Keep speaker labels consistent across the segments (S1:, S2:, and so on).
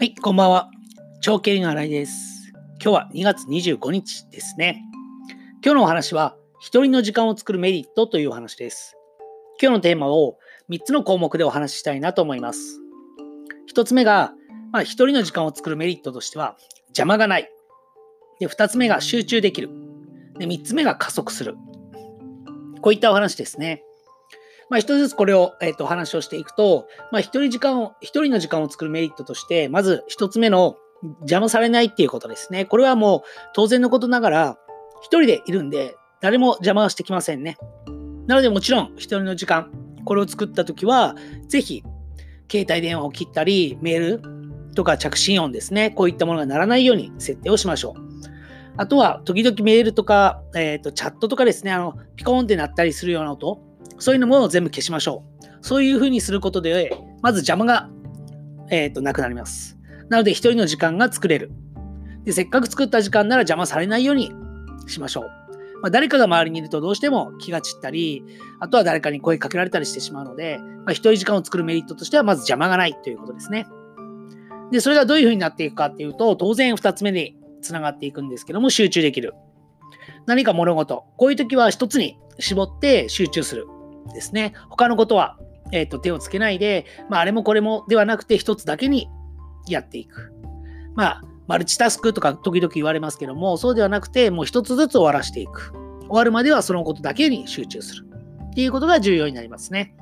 S1: はい、こんばんは。長経理の新井です。今日は2月25日ですね。今日のお話は、一人の時間を作るメリットというお話です。今日のテーマを3つの項目でお話ししたいなと思います。1つ目が、まあ、一人の時間を作るメリットとしては、邪魔がない。で、2つ目が集中できる。で、3つ目が加速する。こういったお話ですね。まあ、一つずつこれを、えっ、ー、と、話をしていくと、まあ、一人時間を、一人の時間を作るメリットとして、まず一つ目の邪魔されないっていうことですね。これはもう当然のことながら、一人でいるんで、誰も邪魔はしてきませんね。なのでもちろん、一人の時間、これを作ったときは、ぜひ、携帯電話を切ったり、メールとか着信音ですね。こういったものが鳴らないように設定をしましょう。あとは、時々メールとか、えっ、ー、と、チャットとかですね、あの、ピコーンって鳴ったりするような音、そういうのも全部消しましょう。そういうふうにすることで、まず邪魔が、えーと、なくなります。なので、一人の時間が作れるで。せっかく作った時間なら邪魔されないようにしましょう。まあ、誰かが周りにいるとどうしても気が散ったり、あとは誰かに声かけられたりしてしまうので、まあ、一人時間を作るメリットとしては、まず邪魔がないということですね。で、それがどういうふうになっていくかっていうと、当然2つ目につながっていくんですけども、集中できる。何か物事、こういう時は一つに絞って集中する。ですね。他のことは、えーと、手をつけないで、まあ、あれもこれもではなくて一つだけにやっていく。まあ、マルチタスクとか時々言われますけども、そうではなくて、もう一つずつ終わらしていく。終わるまではそのことだけに集中する。っていうことが重要になりますね。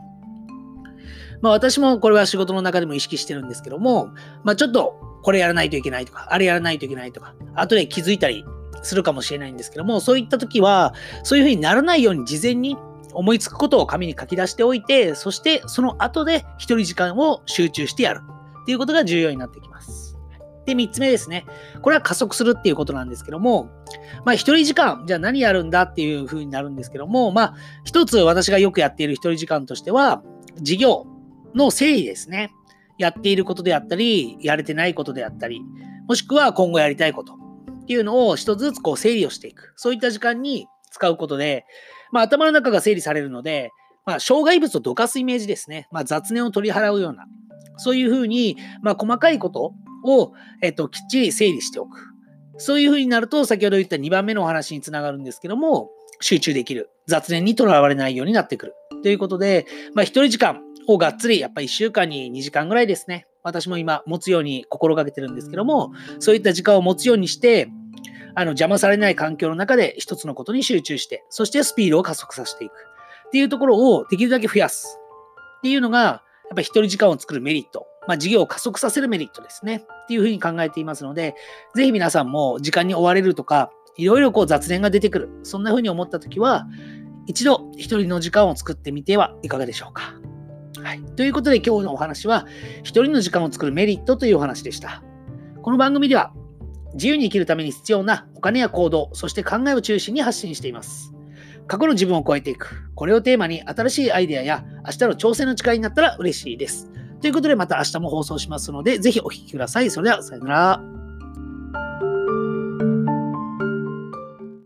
S1: まあ私もこれは仕事の中でも意識してるんですけども、まあちょっとこれやらないといけないとか、あれやらないといけないとか、後で気づいたりするかもしれないんですけども、そういった時は、そういうふうにならないように事前に思いつくことを紙に書き出しておいて、そしてその後で一人時間を集中してやるっていうことが重要になってきます。で、3つ目ですね。これは加速するっていうことなんですけども、まあ、一人時間、じゃあ何やるんだ？っていう風になるんですけども、まあ、一つ私がよくやっている一人時間としては、事業の整理ですね。やっていることであったり、やれてないことであったり、もしくは今後やりたいことっていうのを一つずつこう整理をしていく。そういった時間に使うことで、まあ、頭の中が整理されるので、まあ、障害物をどかすイメージですね。まあ、雑念を取り払うような、そういうふうに、まあ、細かいことを、えっと、きっちり整理しておく。そういうふうになると、先ほど言った2番目のお話につながるんですけども、集中できる。雑念にとらわれないようになってくる。ということで、まあ、一人時間をがっつり、やっぱり1週間に2時間ぐらいですね。私も今持つように心がけてるんですけども、そういった時間を持つようにして、あの邪魔されない環境の中で一つのことに集中して、そしてスピードを加速させていくっていうところをできるだけ増やすっていうのが、やっぱり一人時間を作るメリット。まあ、事業を加速させるメリットですね。っていうふうに考えていますので、ぜひ皆さんも時間に追われるとか、いろいろこう雑念が出てくる。そんなふうに思ったときは、一度一人の時間を作ってみてはいかがでしょうか。はい。ということで今日のお話は、一人の時間を作るメリットというお話でした。この番組では自由に生きるために必要なお金や行動、そして考えを中心に発信しています。過去の自分を超えていく。これをテーマに新しいアイデアや明日の挑戦の誓いになったら嬉しいです。ということでまた明日も放送しますので、ぜひお聴きください。それではさよなら。